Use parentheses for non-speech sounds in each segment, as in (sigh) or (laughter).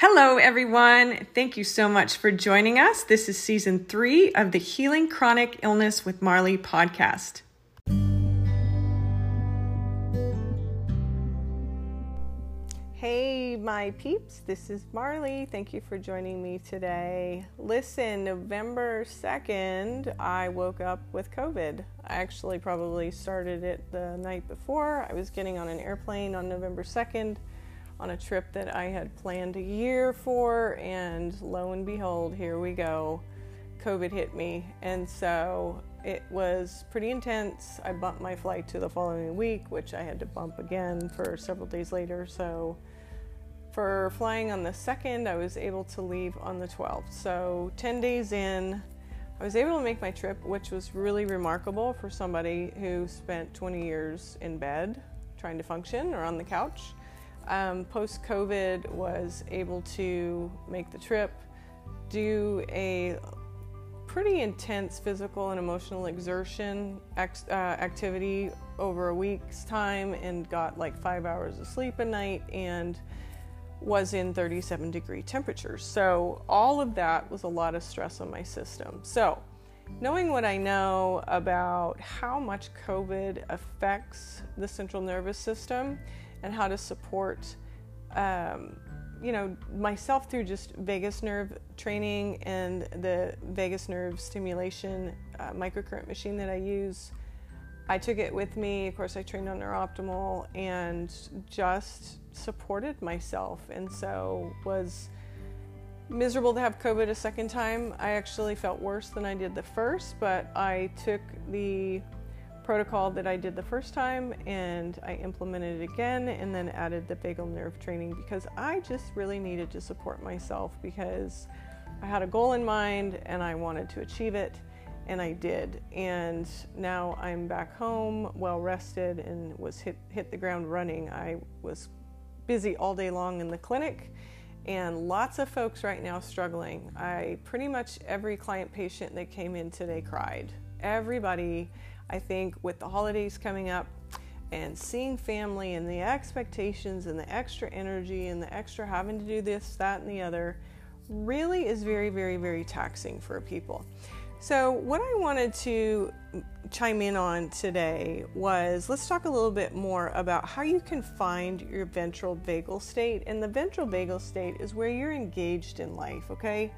Hello, everyone. Thank you so much for joining us. This is season three of the Healing Chronic Illness with Marly podcast. Hey, my peeps, this is Marly. Thank you for joining me today. Listen, November 2nd, I woke up with COVID. I actually probably started it the night before. I was getting on an airplane on November 2nd on a trip that I had planned a year for, and lo and behold, here we go. COVID hit me, and so it was pretty intense. I bumped my flight to the following week, which I had to bump again for several days later. So, for flying on the 2nd, I was able to leave on the 12th. So, 10 days in, I was able to make my trip, which was really remarkable for somebody who spent 20 years in bed trying to function or on the couch. Um, Post COVID, was able to make the trip, do a pretty intense physical and emotional exertion ex- uh, activity over a week's time and got like five hours of sleep a night and was in 37 degree temperatures. So, all of that was a lot of stress on my system. So, knowing what I know about how much COVID affects the central nervous system and how to support um, you know, myself through just vagus nerve training and the vagus nerve stimulation uh, microcurrent machine that I use. I took it with me. Of course, I trained on Neuroptimal and just supported myself, and so was miserable to have COVID a second time. I actually felt worse than I did the first, but I took the protocol that I did the first time and I implemented it again and then added the vagal nerve training because I just really needed to support myself because I had a goal in mind and I wanted to achieve it and I did. And now I'm back home, well rested, and was hit, hit the ground running. I was busy all day long in the clinic and lots of folks right now struggling. I pretty much every client patient that came in today cried. Everybody I think with the holidays coming up and seeing family and the expectations and the extra energy and the extra having to do this, that, and the other really is very, very, very taxing for people. So, what I wanted to chime in on today was let's talk a little bit more about how you can find your ventral vagal state. And the ventral vagal state is where you're engaged in life, okay?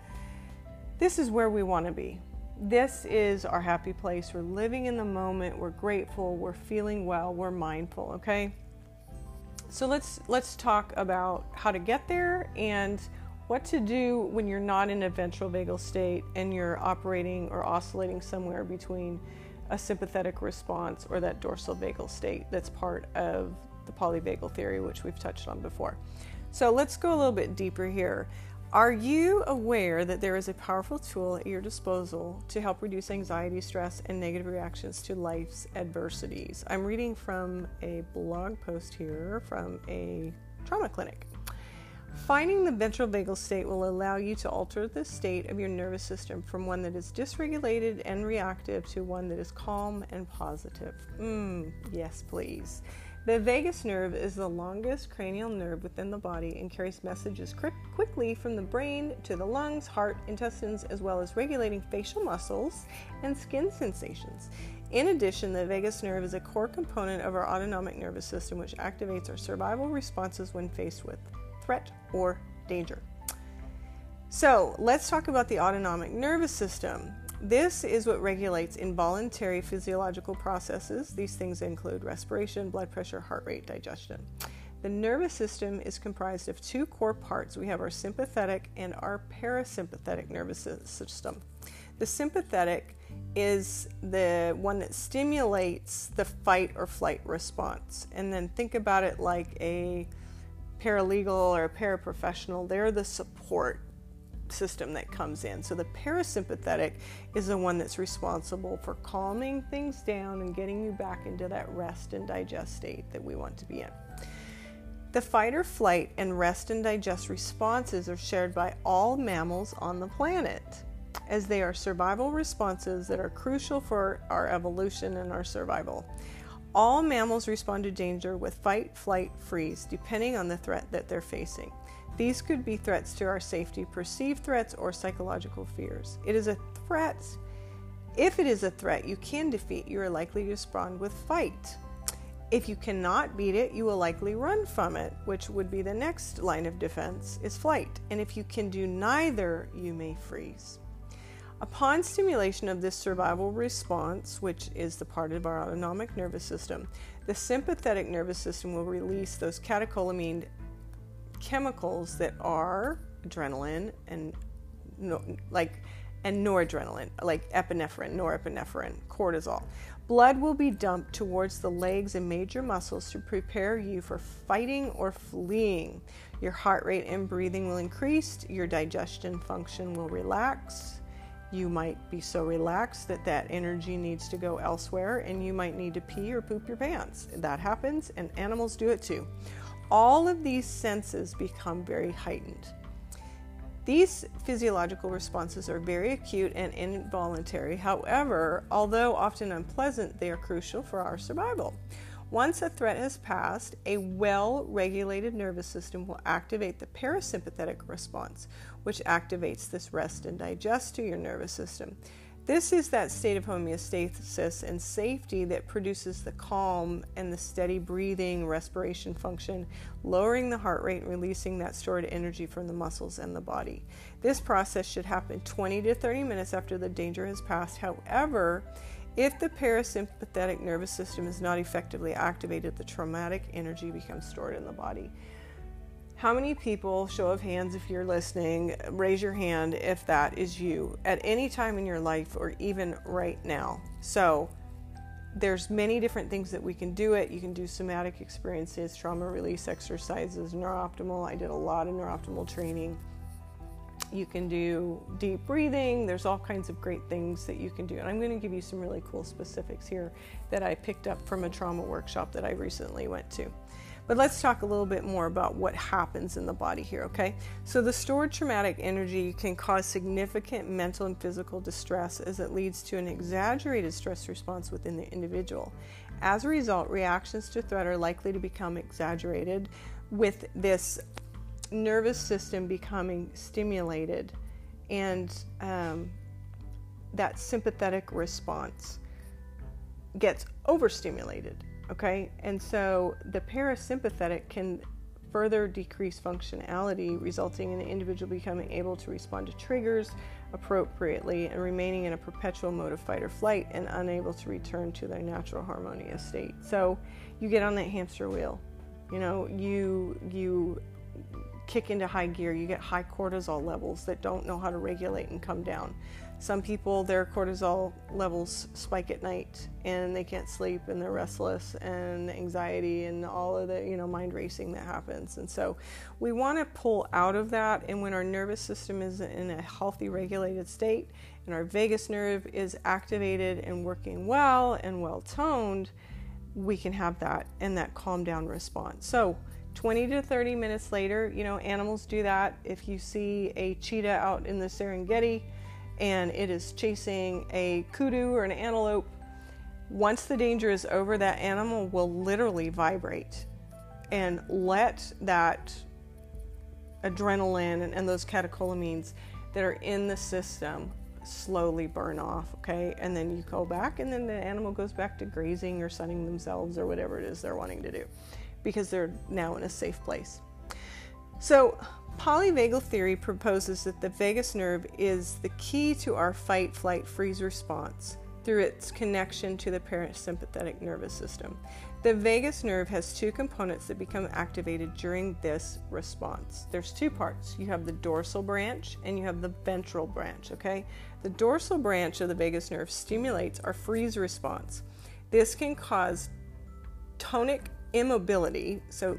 This is where we want to be this is our happy place. We're living in the moment. We're grateful. We're feeling well. We're mindful. Okay. So let's let's talk about how to get there and what to do when you're not in a ventral vagal state and you're operating or oscillating somewhere between a sympathetic response or that dorsal vagal state that's part of the polyvagal theory, which we've touched on before. So let's go a little bit deeper here. Are you aware that there is a powerful tool at your disposal to help reduce anxiety, stress, and negative reactions to life's adversities? I'm reading from a blog post here from a trauma clinic. Finding the ventral vagal state will allow you to alter the state of your nervous system from one that is dysregulated and reactive to one that is calm and positive. Mm, yes, please. The vagus nerve is the longest cranial nerve within the body and carries messages quick, quickly from the brain to the lungs, heart, intestines, as well as regulating facial muscles and skin sensations. In addition, the vagus nerve is a core component of our autonomic nervous system, which activates our survival responses when faced with threat or danger. So, let's talk about the autonomic nervous system. This is what regulates involuntary physiological processes. These things include respiration, blood pressure, heart rate, digestion. The nervous system is comprised of two core parts. We have our sympathetic and our parasympathetic nervous system. The sympathetic is the one that stimulates the fight or flight response. And then think about it like a paralegal or a paraprofessional. They're the support system that comes in. So the parasympathetic is the one that's responsible for calming things down and getting you back into that rest and digest state that we want to be in. The fight or flight and rest and digest responses are shared by all mammals on the planet, as they are survival responses that are crucial for our evolution and our survival. All mammals respond to danger with fight, flight, freeze, depending on the threat that they're facing. These could be threats to our safety, perceived threats, or psychological fears. It is a threat. If it is a threat you can defeat, you are likely to respond with fight. If you cannot beat it, you will likely run from it, which would be the next line of defense is flight. And if you can do neither, you may freeze. Upon stimulation of this survival response, which is the part of our autonomic nervous system, the sympathetic nervous system will release those catecholamine chemicals that are adrenaline and no, like and noradrenaline, like epinephrine, norepinephrine, cortisol. Blood will be dumped towards the legs and major muscles to prepare you for fighting or fleeing. Your heart rate and breathing will increase, your digestion function will relax. You might be so relaxed that that energy needs to go elsewhere and you might need to pee or poop your pants. That happens and animals do it too all of these senses become very heightened. These physiological responses are very acute and involuntary. However, although often unpleasant, they are crucial for our survival. Once a threat has passed, a well regulated nervous system will activate the parasympathetic response, which activates this rest and digest to your nervous system. This is that state of homeostasis and safety that produces the calm and the steady breathing, respiration function, lowering the heart rate and releasing that stored energy from the muscles and the body. This process should happen 20 to 30 minutes after the danger has passed. However, if the parasympathetic nervous system is not effectively activated, the traumatic energy becomes stored in the body. How many people, show of hands if you're listening, raise your hand if that is you at any time in your life or even right now. So, there's many different things that we can do it. You can do somatic experiences, trauma release exercises, NeurOptimal. I did a lot of NeurOptimal training. You can do deep breathing. There's all kinds of great things that you can do. And I'm going to give you some really cool specifics here that I picked up from a trauma workshop that I recently went to. But let's talk a little bit more about what happens in the body here, okay? So, the stored traumatic energy can cause significant mental and physical distress as it leads to an exaggerated stress response within the individual. As a result, reactions to threat are likely to become exaggerated with this nervous system becoming stimulated and um, that sympathetic response gets overstimulated Okay, and so the parasympathetic can further decrease functionality, resulting in the individual becoming able to respond to triggers appropriately and remaining in a perpetual mode of fight or flight and unable to return to their natural harmonious state. So you get on that hamster wheel. You know, you you kick into high gear, you get high cortisol levels that don't know how to regulate and come down. Some people, their cortisol levels spike at night and they can't sleep and they're restless and anxiety and all of the, you know, mind racing that happens. And so we want to pull out of that. And when our nervous system is in a healthy, regulated state and our vagus nerve is activated and working well and well toned, we can have that and that calm down response. So 20 to 30 minutes later, you know, animals do that. If you see a cheetah out in the Serengeti, and it is chasing a kudu or an antelope, once the danger is over, that animal will literally vibrate and let that adrenaline and, and those catecholamines that are in the system slowly burn off, okay? And then you go back, and then the animal goes back to grazing or sunning themselves or whatever it is they're wanting to do because they're now in a safe place. So, Polyvagal theory proposes that the vagus nerve is the key to our fight, flight, freeze response through its connection to the parasympathetic nervous system. The vagus nerve has two components that become activated during this response. There's two parts. You have the dorsal branch and you have the ventral branch, okay? The dorsal branch of the vagus nerve stimulates our freeze response. This can cause tonic immobility, so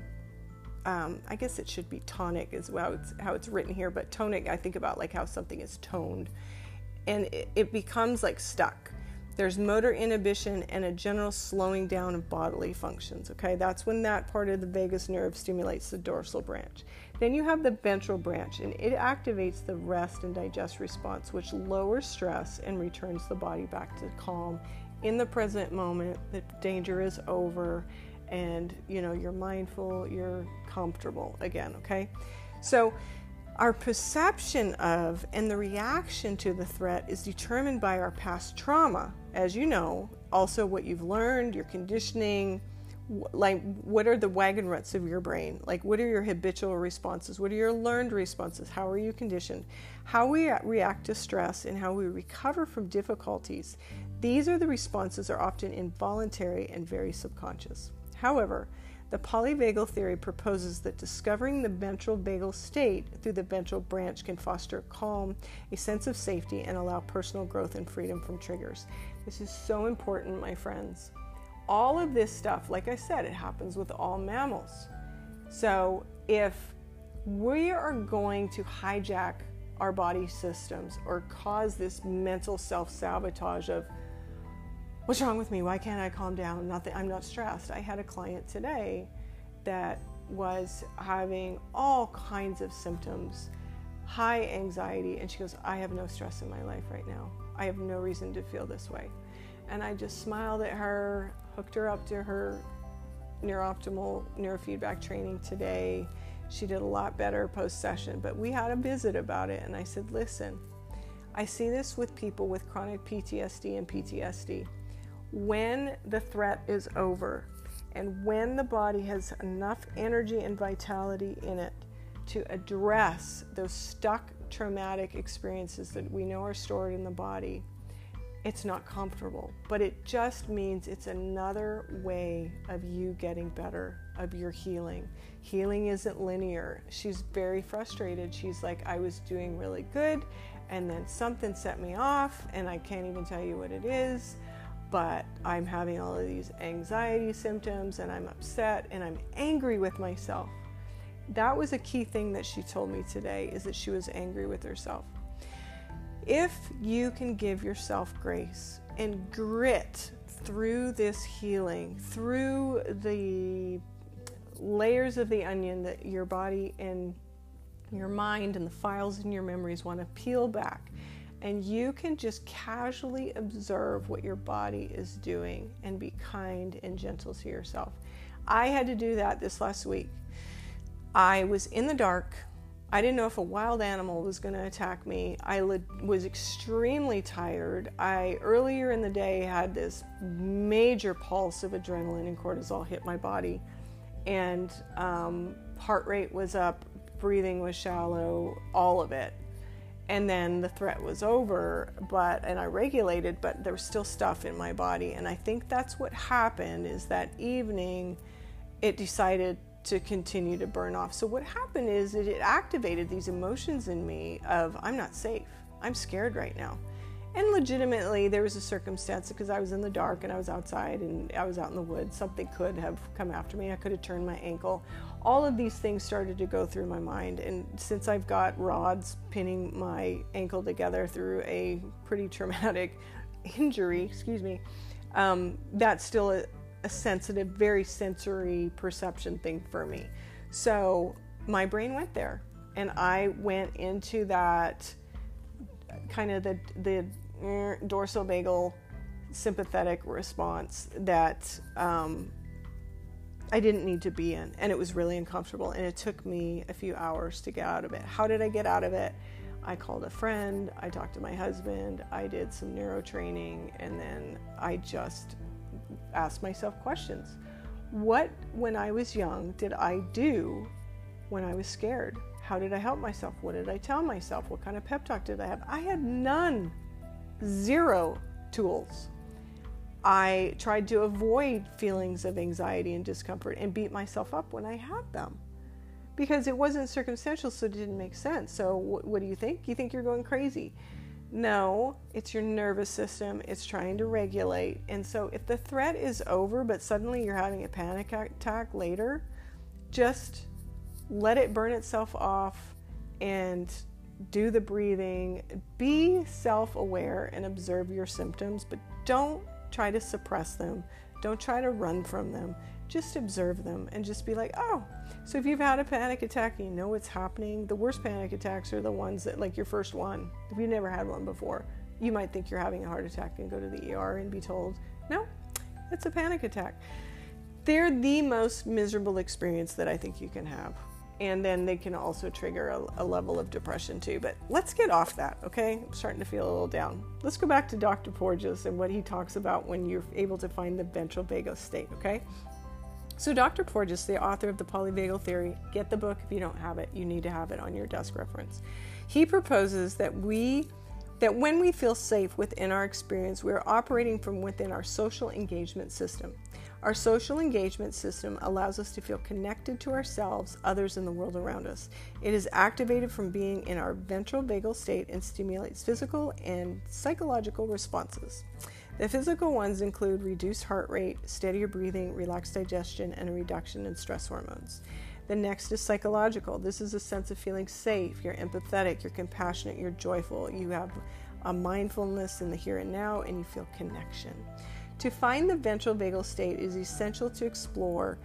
um, I guess it should be tonic as well. it's, how it's written here, but tonic, I think about like how something is toned and it, it becomes like stuck. There's motor inhibition and a general slowing down of bodily functions. Okay, that's when that part of the vagus nerve stimulates the dorsal branch. Then you have the ventral branch, and it activates the rest and digest response, which lowers stress and returns the body back to calm in the present moment. The danger is over, and you know you're mindful you're comfortable again okay? So, our perception of and the reaction to the threat is determined by our past trauma, as you know, also what you've learned, your conditioning, like what are the wagon ruts of your brain? Like what are your habitual responses? What are your learned responses? How are you conditioned? How we react to stress and how we recover from difficulties these are the responses are often involuntary and very subconscious however the polyvagal theory proposes that discovering the ventral vagal state through the ventral branch can foster calm, a sense of safety, and allow personal growth and freedom from triggers. This is so important, my friends all of this stuff, like I said, it happens with all mammals. So if we are going to hijack our body systems or cause this mental self sabotage of what's wrong with me? Why can't I calm down? Nothing. I'm not stressed. I had a client today that was having all kinds of symptoms, high anxiety, and she goes, I have no stress in my life right now. I have no reason to feel this way. And I just smiled at her hooked her up to her NeurOptimal neurofeedback training today. She did a lot better post session, but we had a visit about it, and I said, Listen, I see this with people with chronic PTSD and PTSD. When the threat is over, and when the body has enough energy and vitality in it to address those stuck traumatic experiences that we know are stored in the body, it's not comfortable, but it just means it's another way of you getting better, of your healing. Healing isn't linear. She's very frustrated. She's like, I was doing really good, and then something set me off, and I can't even tell you what it is, but I'm having all of these anxiety symptoms, and I'm upset, and I'm angry with myself. That was a key thing that she told me today is that she was angry with herself. If you can give yourself grace and grit through this healing, through the layers of the onion that your body and your mind and the files in your memories want to peel back, and you can just casually observe what your body is doing and be kind and gentle to yourself. I had to do that this last week. I was in the dark I didn't know if a wild animal was going to attack me. I was extremely tired. I earlier in the day had this major pulse of adrenaline and cortisol hit my body, and um, heart rate was up, breathing was shallow, all of it. And then the threat was over, but and I regulated, but there was still stuff in my body. And I think that's what happened. Is that evening, it decided to continue to burn off. So what happened is that it activated these emotions in me of I'm not safe. I'm scared right now. And legitimately there was a circumstance because I was in the dark and I was outside and I was out in the woods. Something could have come after me. I could have turned my ankle. All of these things started to go through my mind and since I've got rods pinning my ankle together through a pretty traumatic (laughs) injury, excuse me, um, that's still a, a sensitive, very sensory perception thing for me. So my brain went there and I went into that kind of the, the dorsal vagal sympathetic response that um, I didn't need to be in. And it was really uncomfortable. And it took me a few hours to get out of it. How did I get out of it? I called a friend, I talked to my husband, I did some neuro training, and then I just asked myself questions. What, when I was young, did I do when I was scared? How did I help myself? What did I tell myself? What kind of pep talk did I have? I had none, zero tools. I tried to avoid feelings of anxiety and discomfort and beat myself up when I had them because it wasn't circumstantial, so it didn't make sense. So, what, what do you think? You think you're going crazy? No, it's your nervous system. It's trying to regulate. And so, if the threat is over, but suddenly you're having a panic attack later, just let it burn itself off and do the breathing. Be self aware and observe your symptoms, but don't try to suppress them. Don't try to run from them just observe them and just be like, oh. So if you've had a panic attack and you know what's happening, the worst panic attacks are the ones that, like your first one. If you've never had one before, you might think you're having a heart attack and go to the ER and be told, no, it's a panic attack. They're the most miserable experience that I think you can have. And then they can also trigger a, a, level of depression too. But let's get off that, okay? I'm starting to feel a little down. Let's go back to Dr. Porges and what he talks about when you're able to find the ventral vagal state, okay? So, Dr. Porges, the author of the polyvagal theory, get the book if you don't have it. You need to have it on your desk reference. He proposes that we that when we feel safe within our experience, we are operating from within our social engagement system. Our social engagement system allows us to feel connected to ourselves, others, and the world around us. It is activated from being in our ventral vagal state and stimulates physical and psychological responses. The physical ones include reduced heart rate, steadier breathing, relaxed digestion, and a reduction in stress hormones. The next is psychological. This is a sense of feeling safe. You're empathetic, you're compassionate, you're joyful, you have a mindfulness in the here and now, and you feel connection. To find the ventral vagal state is essential to explore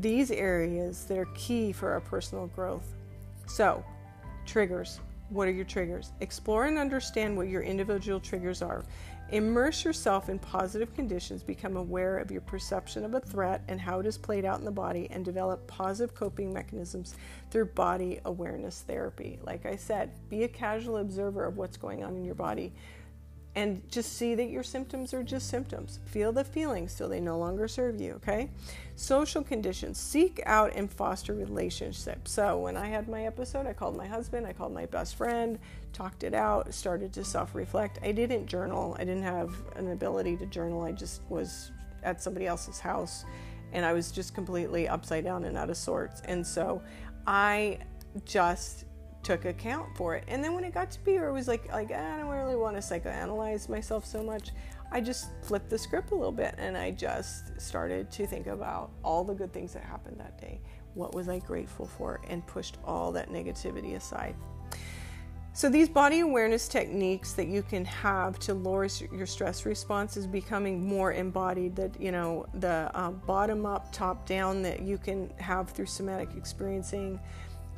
these areas that are key for our personal growth. So, triggers. What are your triggers? Explore and understand what your individual triggers are. Immerse yourself in positive conditions, become aware of your perception of a threat and how it is played out in the body, and develop positive coping mechanisms through body awareness therapy. Like I said, be a casual observer of what's going on in your body and just see that your symptoms are just symptoms. Feel the feelings till they no longer serve you, okay? Social conditions. Seek out and foster relationships. So, when I had my episode, I called my husband, I called my best friend, talked it out, started to self reflect. I didn't journal, I didn't have an ability to journal. I just was at somebody else's house and I was just completely upside down and out of sorts. And so, I just took account for it. And then when it got to be where it was like, like I don't really want to psychoanalyze myself so much, I just flipped the script a little bit and I just started to think about all the good things that happened that day. What was I grateful for? And pushed all that negativity aside. So, these body awareness techniques that you can have to lower your stress response is becoming more embodied. That, you know, the uh, bottom up, top down that you can have through somatic experiencing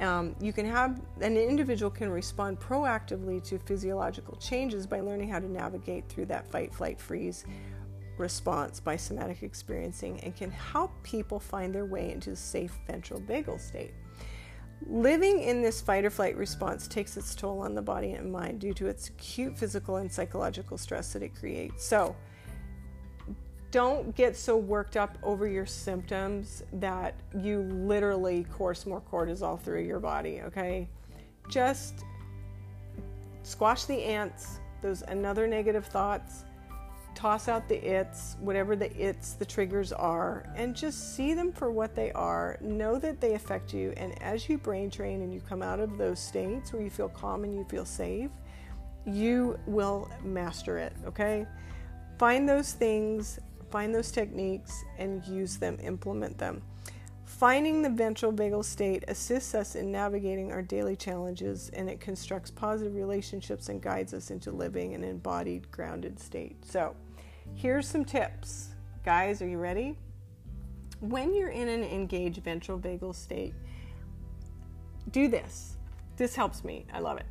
um, you can have an individual can respond proactively to physiological changes by learning how to navigate through that fight, flight, freeze response by somatic experiencing and can help people find their way into a safe ventral vagal state. Living in this fight or flight response takes its toll on the body and mind due to its acute physical and psychological stress that it creates. So, don't get so worked up over your symptoms that you literally course more cortisol through your body, okay? Just squash the ants, those another negative thoughts, toss out the its, whatever the its, the triggers are, and just see them for what they are. Know that they affect you, and as you brain train and you come out of those states where you feel calm and you feel safe, you will master it, okay? Find those things Find those techniques and use them, implement them. Finding the ventral vagal state assists us in navigating our daily challenges and it constructs positive relationships and guides us into living an embodied, grounded state. So, here's some tips. Guys, are you ready? When you're in an engaged ventral vagal state, do this. This helps me. I love it.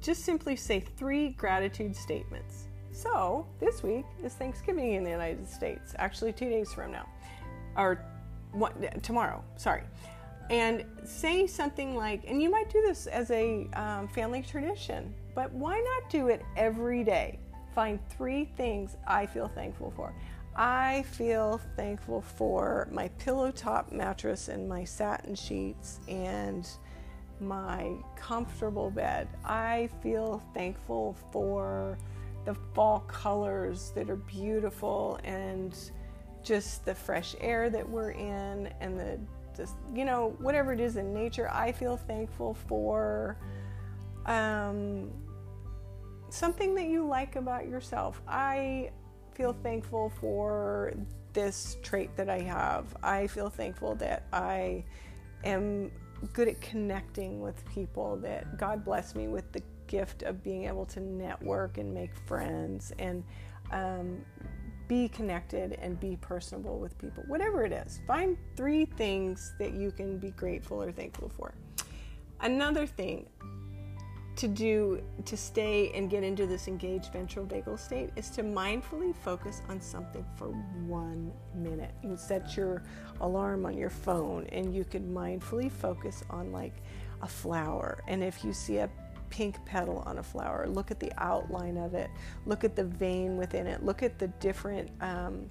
Just simply say three gratitude statements. So, this week is Thanksgiving in the United States, actually, two days from now, or what, tomorrow, sorry. And say something like, and you might do this as a um, family tradition, but why not do it every day? Find three things I feel thankful for. I feel thankful for my pillow top mattress and my satin sheets and my comfortable bed. I feel thankful for the fall colors that are beautiful and just the fresh air that we're in and the just you know whatever it is in nature i feel thankful for um, something that you like about yourself. I feel thankful for this trait that i have. I feel thankful that i am good at connecting with people that god bless me with the gift of being able to network and make friends and um, be connected and be personable with people, whatever it is. Find three things that you can be grateful or thankful for. Another thing, to do to stay and get into this engaged ventral vagal state is to mindfully focus on something for one minute. You set your alarm on your phone and you can mindfully focus on like a flower. And if you see a pink petal on a flower, look at the outline of it, look at the vein within it, look at the different um,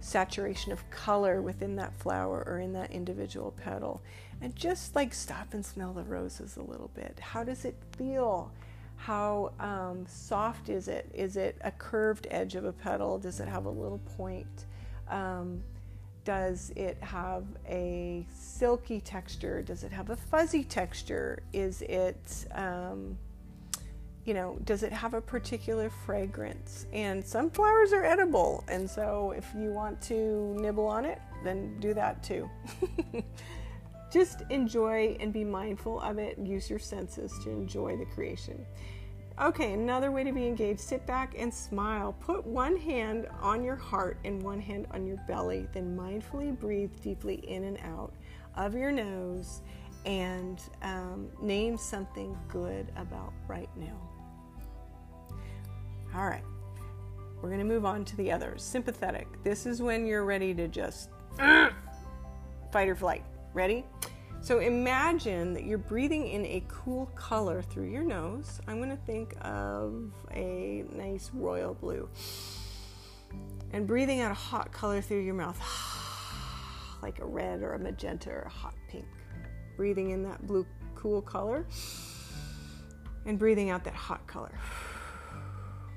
saturation of color within that flower or in that individual petal. And just like stop and smell the roses a little bit. How does it feel? How um, soft is it? Is it a curved edge of a petal? Does it have a little point? Um, does it have a silky texture? Does it have a fuzzy texture? Is it um, you know, does it have a particular fragrance? And some flowers are edible, and so if you want to nibble on it, then do that too. (laughs) Just enjoy and be mindful of it. Use your senses to enjoy the creation. Okay, another way to be engaged sit back and smile. Put one hand on your heart and one hand on your belly, then mindfully breathe deeply in and out of your nose and um, name something good about right now. All right, we're going to move on to the others. Sympathetic. This is when you're ready to just (clears throat) fight or flight. Ready? So imagine that you're breathing in a cool color through your nose. I'm going to think of a nice royal blue. And breathing out a hot color through your mouth, (sighs) like a red or a magenta or a hot pink. Breathing in that blue cool color and breathing out that hot color. (sighs)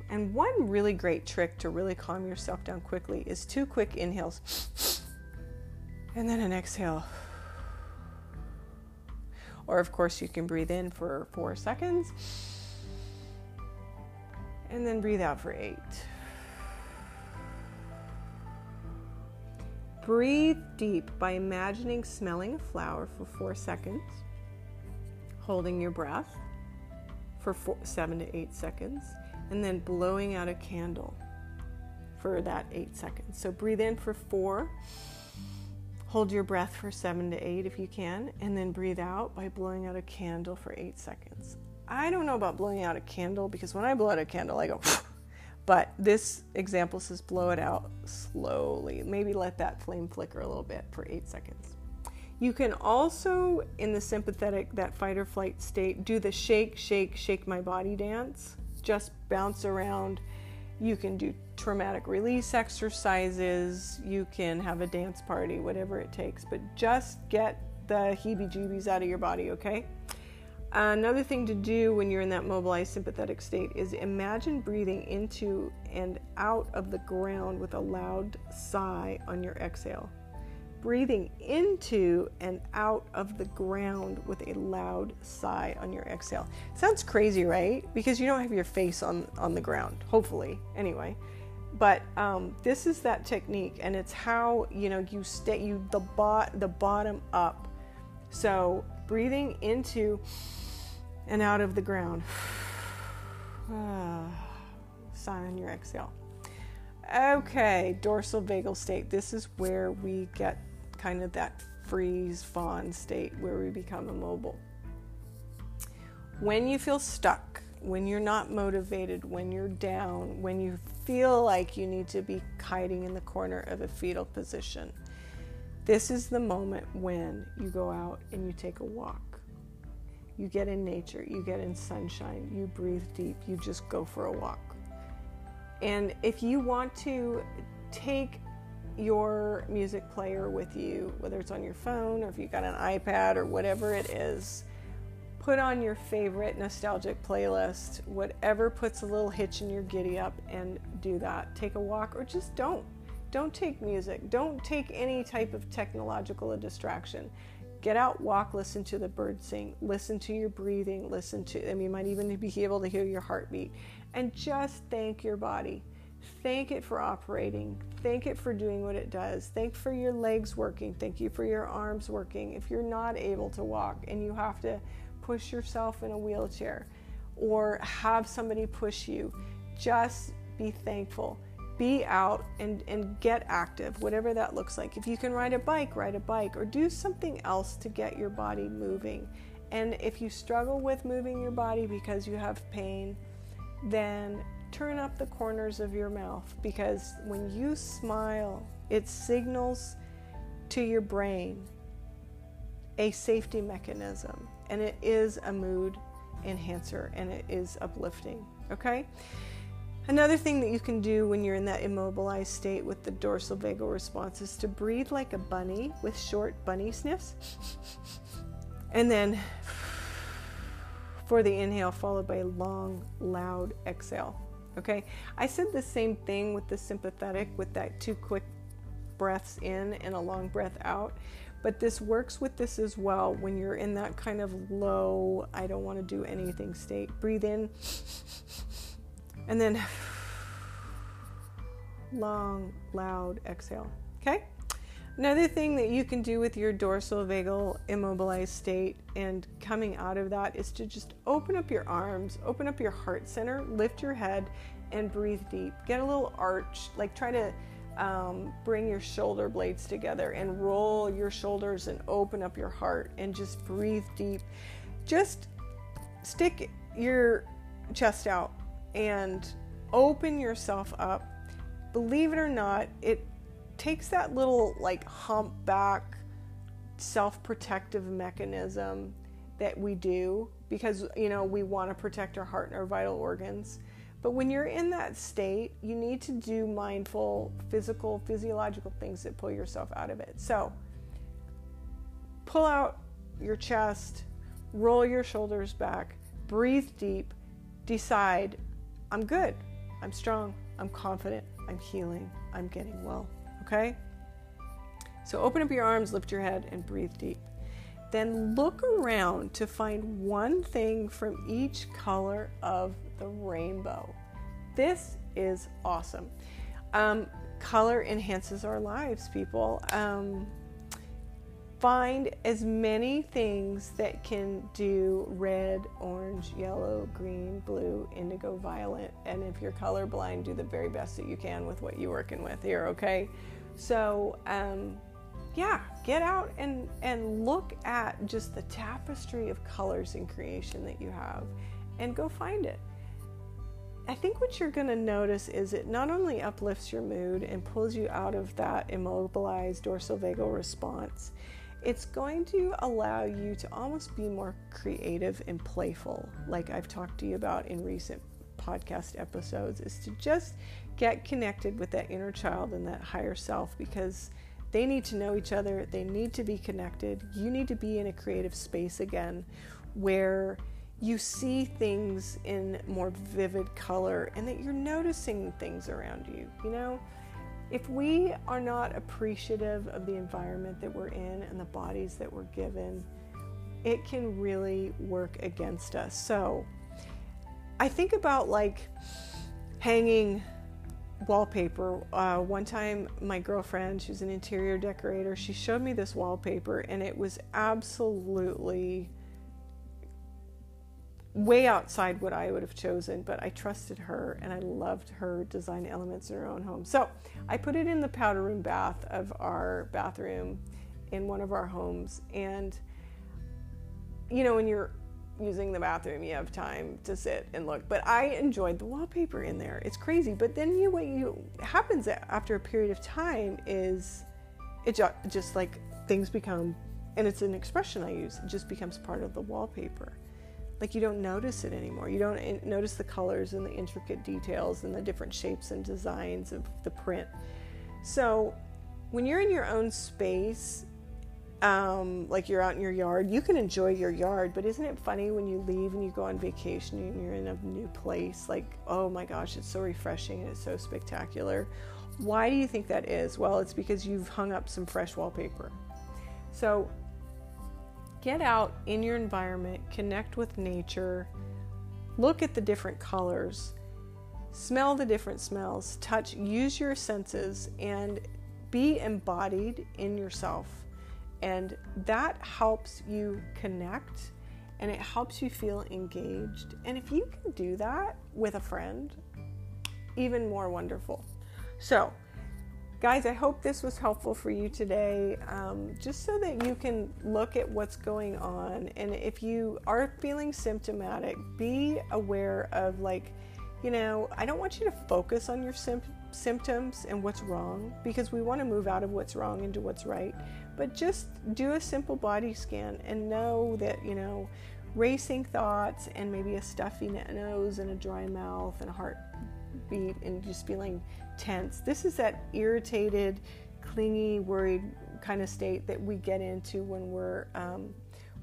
And one really great trick to really calm yourself down quickly is two quick inhales (sighs) and then an exhale. Or, of course, you can breathe in for four seconds and then breathe out for eight. Breathe deep by imagining smelling a flower for four seconds, holding your breath for four, seven to eight seconds and then blowing out a candle for that eight seconds. So breathe in for four, hold your breath for seven to eight if you can, and then breathe out by blowing out a candle for eight seconds. I don't know about blowing out a candle because when I blow out a candle, I go, (laughs) but this example says blow it out slowly. Maybe let that flame flicker a little bit for eight seconds. You can also, in the sympathetic, that fight or flight state, do the shake, shake, shake my body dance just bounce around. You can do traumatic release exercises. You can have a dance party, whatever it takes. But just get the heebie jeebies out of your body, okay? Another thing to do when you're in that mobilized sympathetic state is imagine breathing into and out of the ground with a loud sigh on your exhale breathing into and out of the ground with a loud sigh on your exhale. Sounds crazy, right? Because you don't have your face on, on the ground, hopefully, anyway. But um, this is that technique, and it's how you know you stay you the bot the bottom up. So breathing into and out of the ground. (sighs) sigh on your exhale. Okay, dorsal vagal state. This is where we get kind of that freeze fawn state where we become immobile. When you feel stuck, when you're not motivated, when you're down, when you feel like you need to be hiding in the corner of a fetal position, this is the moment when you go out and you take a walk. You get in nature, you get in sunshine, you breathe deep, you just go for a walk. And if you want to take your music player with you, whether it's on your phone or if you've got an iPad or whatever it is. Put on your favorite nostalgic playlist, whatever puts a little hitch in your giddy up, and do that. Take a walk or just don't. Don't take music. Don't take any type of technological distraction. Get out, walk, listen to the birds sing, listen to your breathing, listen to, I mean, you might even be able to hear your heartbeat, and just thank your body Thank it for operating. Thank it for doing what it does. Thank for your legs working. Thank you for your arms working. If you're not able to walk and you have to push yourself in a wheelchair or have somebody push you, just be thankful. Be out and, and get active, whatever that looks like. If you can ride a bike, ride a bike or do something else to get your body moving And if you struggle with moving your body because you have pain, then turn up the corners of your mouth because when you smile, it signals to your brain a safety mechanism and it is a mood enhancer and it is uplifting. Okay? Another thing that you can do when you're in that immobilized state with the dorsal vagal response is to breathe like a bunny with short bunny sniffs. and then for the inhale, followed by a long, loud exhale. Okay? I said the same thing with the sympathetic, with that two quick breaths in and a long breath out. But this works with this as well when you're in that kind of low, I don't want to do anything state. Breathe in and then long, loud exhale. Okay? Another thing that you can do with your dorsal vagal immobilized state and coming out of that is to just open up your arms, open up your heart center, lift your head, and breathe deep. Get a little arch, like try to um, bring your shoulder blades together and roll your shoulders and open up your heart and just breathe deep. Just stick your chest out and open yourself up. Believe it or not, it takes that little like humpback self protective mechanism that we do because you know we want to protect our heart and our vital organs. But when you're in that state, you need to do mindful, physical, physiological things that pull yourself out of it. So pull out your chest, roll your shoulders back, breathe deep, decide I'm good, I'm strong, I'm confident, I'm healing, I'm getting well. Okay? So open up your arms, lift your head, and breathe deep. Then look around to find one thing from each color of the rainbow. This is awesome. Um, color enhances our lives, people. Um, find as many things that can do red, orange, yellow, green, blue, indigo, violet. And if you're colorblind, do the very best that you can with what you're working with here, okay? So, um, yeah, get out and, and look at just the tapestry of colors in creation that you have and go find it. I think what you're going to notice is it not only uplifts your mood and pulls you out of that immobilized dorsal vagal response, it's going to allow you to almost be more creative and playful, like I've talked to you about in recent podcast episodes, is to just get connected with that inner child and that higher self because they need to know each other, they need to be connected. You need to be in a creative space again where you see things in more vivid color and that you're noticing things around you. You know, if we are not appreciative of the environment that we're in and the bodies that we're given, it can really work against us. So I think about like hanging wallpaper. Uh, one time, my girlfriend, she's an interior decorator, she showed me this wallpaper and it was absolutely way outside what I would have chosen, but I trusted her and I loved her design elements in her own home. So I put it in the powder room bath of our bathroom in one of our homes. And, you know, when you're using the bathroom, you have time to sit and look. But I enjoyed the wallpaper in there. It's crazy. But then you, what you happens after a period of time is it just like things become, and it's an expression I use, it just becomes part of the wallpaper like you don't notice it anymore. You don't notice the colors and the intricate details and the different shapes and designs of the print. So when you're in your own space, um, like you're out in your yard, you can enjoy your yard, but isn't it funny when you leave and you go on vacation and you're in a new place? Like, oh my gosh, it's so refreshing and it's so spectacular. Why do you think that is? Well, it's because you've hung up some fresh wallpaper. So get out in your environment, connect with nature, look at the different colors, smell the different smells, touch, use your senses, and be embodied in yourself. And that helps you connect and it helps you feel engaged. And if you can do that with a friend, even more wonderful. So, guys, I hope this was helpful for you today, um, just so that you can look at what's going on. And if you are feeling symptomatic, be aware of, like, you know, I don't want you to focus on your symptoms and what's wrong because we want to move out of what's wrong into what's right. But just do a simple body scan and know that, you know, racing thoughts and maybe a stuffy nose and a dry mouth and a heartbeat and just feeling tense. This is that irritated, clingy, worried kind of state that we get into when we're um,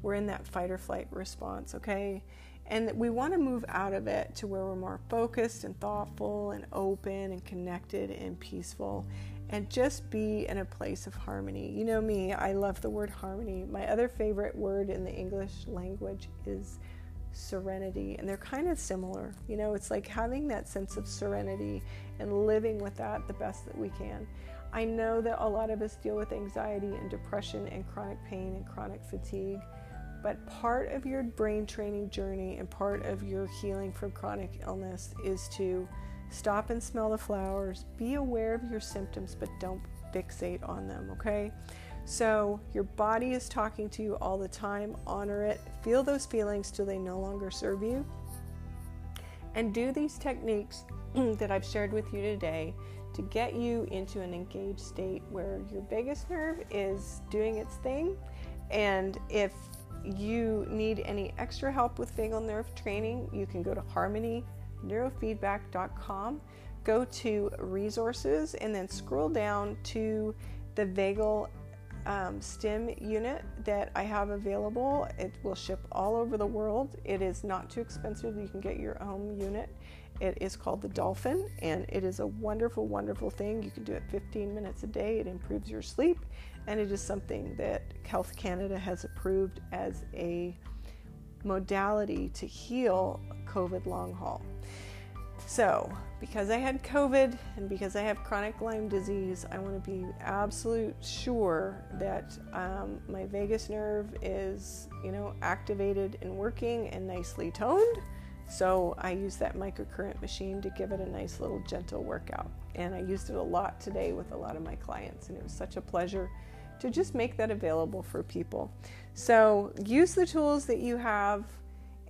we're in that fight or flight response. Okay, and we want to move out of it to where we're more focused and thoughtful and open and connected and peaceful and just be in a place of harmony. You know me, I love the word harmony. My other favorite word in the English language is serenity, and they're kind of similar. You know, it's like having that sense of serenity and living with that the best that we can. I know that a lot of us deal with anxiety and depression and chronic pain and chronic fatigue, but part of your brain training journey and part of your healing from chronic illness is to stop and smell the flowers, be aware of your symptoms, but don't fixate on them, okay? So, your body is talking to you all the time. Honor it. Feel those feelings till they no longer serve you. And do these techniques (clears throat) that I've shared with you today to get you into an engaged state where your vagus nerve is doing its thing. And if you need any extra help with vagal nerve training, you can go to harmonyneurofeedback.com, go to resources, and then scroll down to the vagal um, stim unit that I have available. It will ship all over the world. It is not too expensive. You can get your own unit. It is called the Dolphin, and it is a wonderful, wonderful thing. You can do it 15 minutes a day. It improves your sleep, and it is something that Health Canada has approved as a modality to heal COVID long haul. So, because I had COVID and because I have chronic Lyme disease, I want to be absolute sure that um, my vagus nerve is, you know, activated and working and nicely toned. So I use that microcurrent machine to give it a nice little gentle workout. And I used it a lot today with a lot of my clients, and it was such a pleasure to just make that available for people. So use the tools that you have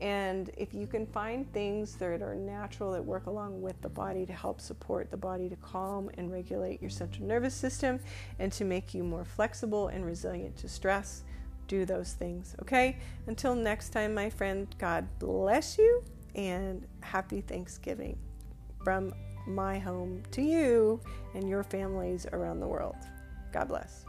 and if you can find things that are natural that work along with the body to help support the body to calm and regulate your central nervous system and to make you more flexible and resilient to stress, do those things. Okay? Until next time, my friend, God bless you and happy Thanksgiving from my home to you and your families around the world. God bless.